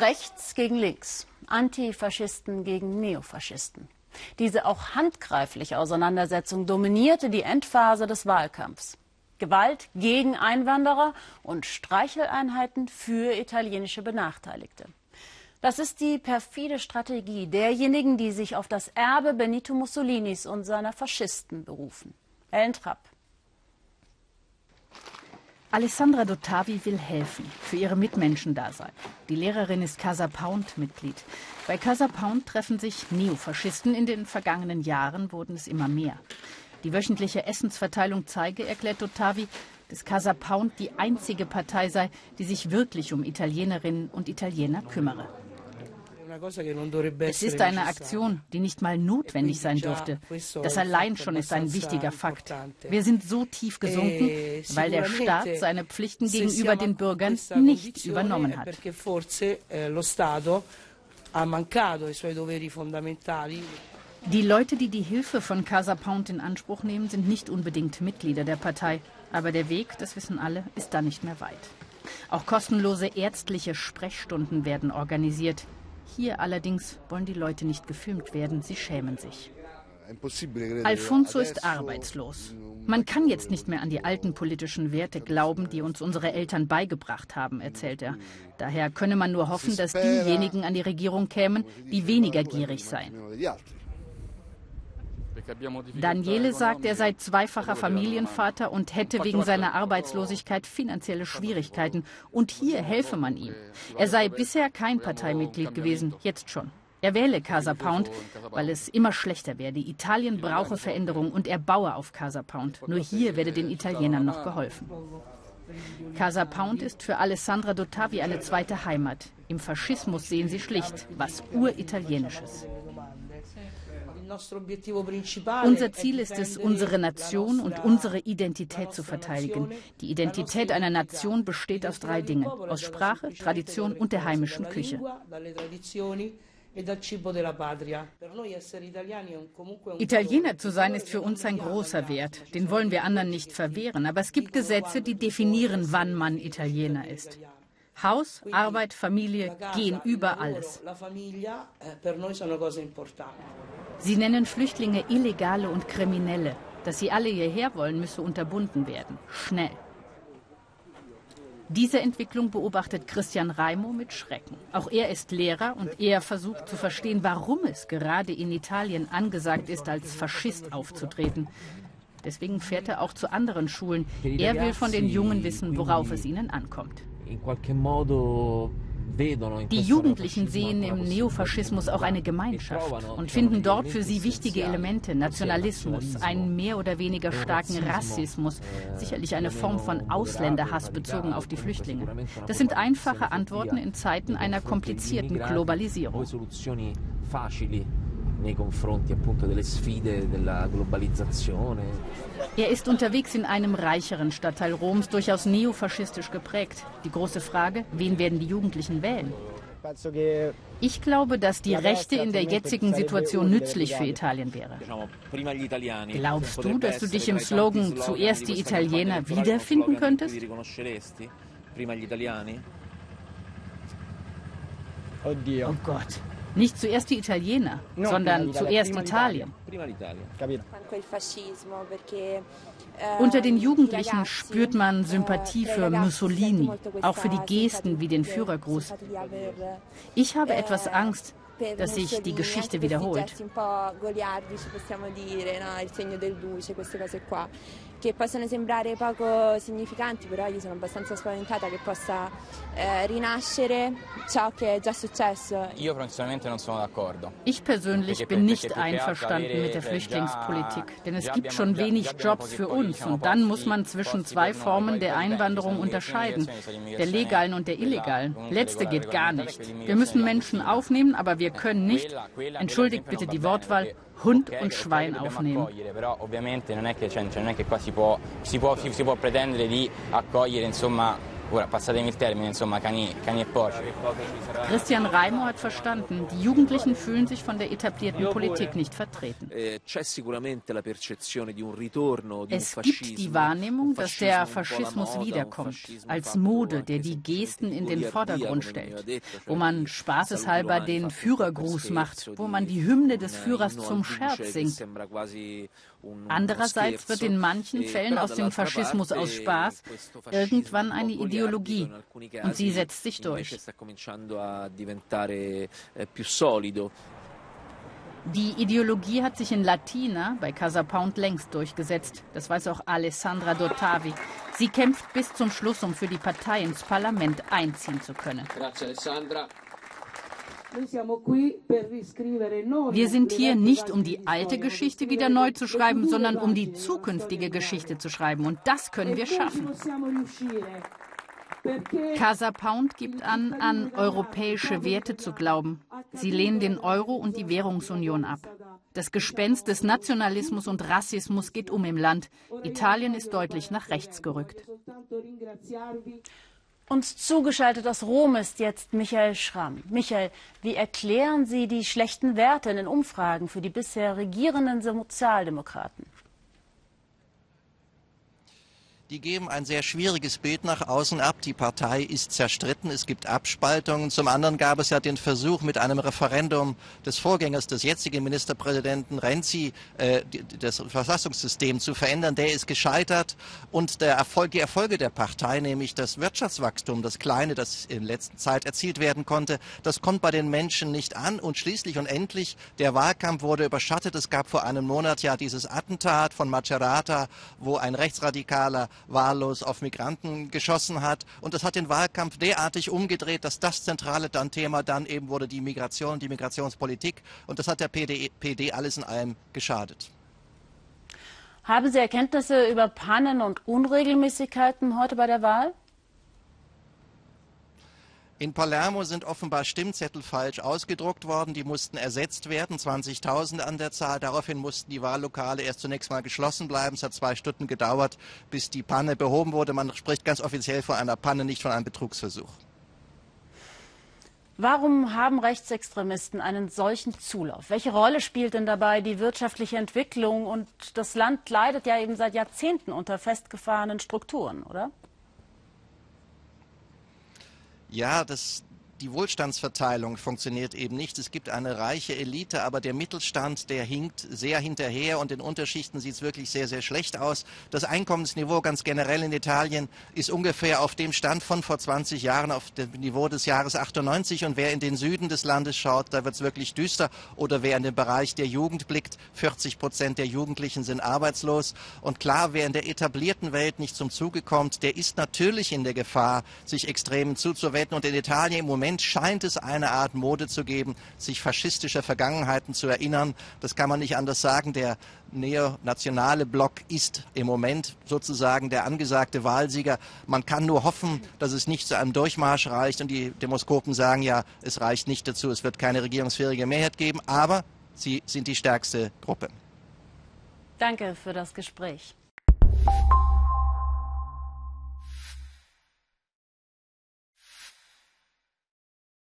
Rechts gegen links, Antifaschisten gegen Neofaschisten. Diese auch handgreifliche Auseinandersetzung dominierte die Endphase des Wahlkampfs. Gewalt gegen Einwanderer und Streicheleinheiten für italienische Benachteiligte. Das ist die perfide Strategie derjenigen, die sich auf das Erbe Benito Mussolinis und seiner Faschisten berufen. Ellen Trapp. Alessandra Dottavi will helfen, für ihre Mitmenschen da sein. Die Lehrerin ist Casa Pound Mitglied. Bei Casa Pound treffen sich Neofaschisten. In den vergangenen Jahren wurden es immer mehr. Die wöchentliche Essensverteilung zeige, erklärt Dottavi, dass Casa Pound die einzige Partei sei, die sich wirklich um Italienerinnen und Italiener kümmere. Es ist eine Aktion, die nicht mal notwendig sein dürfte. Das allein schon ist ein wichtiger Fakt. Wir sind so tief gesunken, weil der Staat seine Pflichten gegenüber den Bürgern nicht übernommen hat. Die Leute, die die Hilfe von Casa Pound in Anspruch nehmen, sind nicht unbedingt Mitglieder der Partei. Aber der Weg, das wissen alle, ist da nicht mehr weit. Auch kostenlose ärztliche Sprechstunden werden organisiert. Hier allerdings wollen die Leute nicht gefilmt werden, sie schämen sich. Alfonso ist arbeitslos. Man kann jetzt nicht mehr an die alten politischen Werte glauben, die uns unsere Eltern beigebracht haben, erzählt er. Daher könne man nur hoffen, dass diejenigen an die Regierung kämen, die weniger gierig seien. Daniele sagt, er sei zweifacher Familienvater und hätte wegen seiner Arbeitslosigkeit finanzielle Schwierigkeiten. Und hier helfe man ihm. Er sei bisher kein Parteimitglied gewesen, jetzt schon. Er wähle Casa Pound, weil es immer schlechter werde. Italien brauche Veränderung und er baue auf Casa Pound. Nur hier werde den Italienern noch geholfen. Casa Pound ist für Alessandra Dottavi eine zweite Heimat. Im Faschismus sehen sie schlicht was Uritalienisches. Unser Ziel ist es, unsere Nation und unsere Identität zu verteidigen. Die Identität einer Nation besteht aus drei Dingen, aus Sprache, Tradition und der heimischen Küche. Italiener zu sein ist für uns ein großer Wert. Den wollen wir anderen nicht verwehren. Aber es gibt Gesetze, die definieren, wann man Italiener ist. Haus, Arbeit, Familie gehen über alles. Sie nennen Flüchtlinge Illegale und Kriminelle. Dass sie alle hierher wollen, müsse unterbunden werden. Schnell. Diese Entwicklung beobachtet Christian Raimo mit Schrecken. Auch er ist Lehrer und er versucht zu verstehen, warum es gerade in Italien angesagt ist, als Faschist aufzutreten. Deswegen fährt er auch zu anderen Schulen. Er will von den Jungen wissen, worauf es ihnen ankommt. Die Jugendlichen sehen im Neofaschismus auch eine Gemeinschaft und finden dort für sie wichtige Elemente, Nationalismus, einen mehr oder weniger starken Rassismus, sicherlich eine Form von Ausländerhass bezogen auf die Flüchtlinge. Das sind einfache Antworten in Zeiten einer komplizierten Globalisierung nei confronti appunto delle sfide della globalizzazione. Er ist unterwegs in einem reicheren Stadtteil Roms, durchaus neofaschistisch geprägt. Die große Frage, wen werden die Jugendlichen wählen? Ich glaube, dass die Rechte in der jetzigen Situation nützlich für Italien wäre. Glaubst du, dass du dich im Slogan zuerst die Italiener wiederfinden könntest? Oh Gott. Nicht zuerst die Italiener, sondern zuerst Italien. Unter den Jugendlichen spürt man Sympathie für Mussolini, auch für die Gesten wie den Führergruß. Ich habe etwas Angst, dass sich die Geschichte wiederholt. Che possono sembrare poco significanti, però io sono abbastanza spaventata che possa eh, rinascere ciò che è già successo. Io personalmente non sono d'accordo. Ich persönlich bin nicht einverstanden mit der Flüchtlingspolitik, denn es gibt schon wenig Jobs für uns und dann muss man zwischen zwei Formen der Einwanderung unterscheiden, der legalen und der illegalen. Letzte geht gar nicht. Wir müssen Menschen aufnehmen, aber wir können nicht, entschuldigt bitte die Wortwahl, Hund und Schwein aufnehmen. Però ovviamente non è che, cioè, non è che qua si può, si, può, si può pretendere di accogliere insomma E Christian Reimo hat verstanden, die Jugendlichen fühlen sich von der etablierten Politik nicht vertreten. Eh, es gibt die Wahrnehmung, dass der Faschismus wiederkommt, als Mode, der die Gesten in den Vordergrund stellt, wo man spaßeshalber den Führergruß macht, wo man die Hymne des Führers zum Scherz singt. Andererseits wird in manchen e Fällen aus dem Faschismus aus Spaß irgendwann eine Ideologie und sie setzt sich durch. Eh, Die Ideologie hat sich in Latina bei Casa Pound längst durchgesetzt. Das weiß auch Alessandra Dottavi. Sie kämpft bis zum Schluss, um für die Partei ins Parlament einziehen zu können. Grazie, Alessandra. Wir sind hier nicht, um die alte Geschichte wieder neu zu schreiben, sondern um die zukünftige Geschichte zu schreiben. Und das können wir schaffen. Casa Pound gibt an, an europäische Werte zu glauben. Sie lehnen den Euro und die Währungsunion ab. Das Gespenst des Nationalismus und Rassismus geht um im Land. Italien ist deutlich nach rechts gerückt. Uns zugeschaltet aus Rom ist jetzt Michael Schramm. Michael, wie erklären Sie die schlechten Werte in den Umfragen für die bisher regierenden Sozialdemokraten? Die geben ein sehr schwieriges Bild nach außen ab. Die Partei ist zerstritten, es gibt Abspaltungen. Zum anderen gab es ja den Versuch mit einem Referendum des Vorgängers des jetzigen Ministerpräsidenten Renzi, äh, das Verfassungssystem zu verändern. Der ist gescheitert und der Erfolg, die Erfolge der Partei, nämlich das Wirtschaftswachstum, das kleine, das in letzter Zeit erzielt werden konnte, das kommt bei den Menschen nicht an. Und schließlich und endlich, der Wahlkampf wurde überschattet. Es gab vor einem Monat ja dieses Attentat von Macerata, wo ein Rechtsradikaler wahllos auf Migranten geschossen hat. Und das hat den Wahlkampf derartig umgedreht, dass das zentrale dann Thema dann eben wurde die Migration, die Migrationspolitik. Und das hat der PD, PD alles in allem geschadet. Haben Sie Erkenntnisse über Pannen und Unregelmäßigkeiten heute bei der Wahl? In Palermo sind offenbar Stimmzettel falsch ausgedruckt worden. Die mussten ersetzt werden, 20.000 an der Zahl. Daraufhin mussten die Wahllokale erst zunächst mal geschlossen bleiben. Es hat zwei Stunden gedauert, bis die Panne behoben wurde. Man spricht ganz offiziell von einer Panne, nicht von einem Betrugsversuch. Warum haben Rechtsextremisten einen solchen Zulauf? Welche Rolle spielt denn dabei die wirtschaftliche Entwicklung? Und das Land leidet ja eben seit Jahrzehnten unter festgefahrenen Strukturen, oder? Ja, das, die Wohlstandsverteilung funktioniert eben nicht. Es gibt eine reiche Elite, aber der Mittelstand, der hinkt sehr hinterher und in Unterschichten sieht es wirklich sehr, sehr schlecht aus. Das Einkommensniveau ganz generell in Italien ist ungefähr auf dem Stand von vor 20 Jahren, auf dem Niveau des Jahres 98. Und wer in den Süden des Landes schaut, da wird es wirklich düster. Oder wer in den Bereich der Jugend blickt, 40 Prozent der Jugendlichen sind arbeitslos. Und klar, wer in der etablierten Welt nicht zum Zuge kommt, der ist natürlich in der Gefahr, sich Extremen zuzuwenden. Und in Italien im Moment Moment scheint es eine Art Mode zu geben, sich faschistischer Vergangenheiten zu erinnern. Das kann man nicht anders sagen. Der neonationale Block ist im Moment sozusagen der angesagte Wahlsieger. Man kann nur hoffen, dass es nicht zu einem Durchmarsch reicht. Und die Demoskopen sagen ja, es reicht nicht dazu. Es wird keine regierungsfähige Mehrheit geben. Aber sie sind die stärkste Gruppe. Danke für das Gespräch.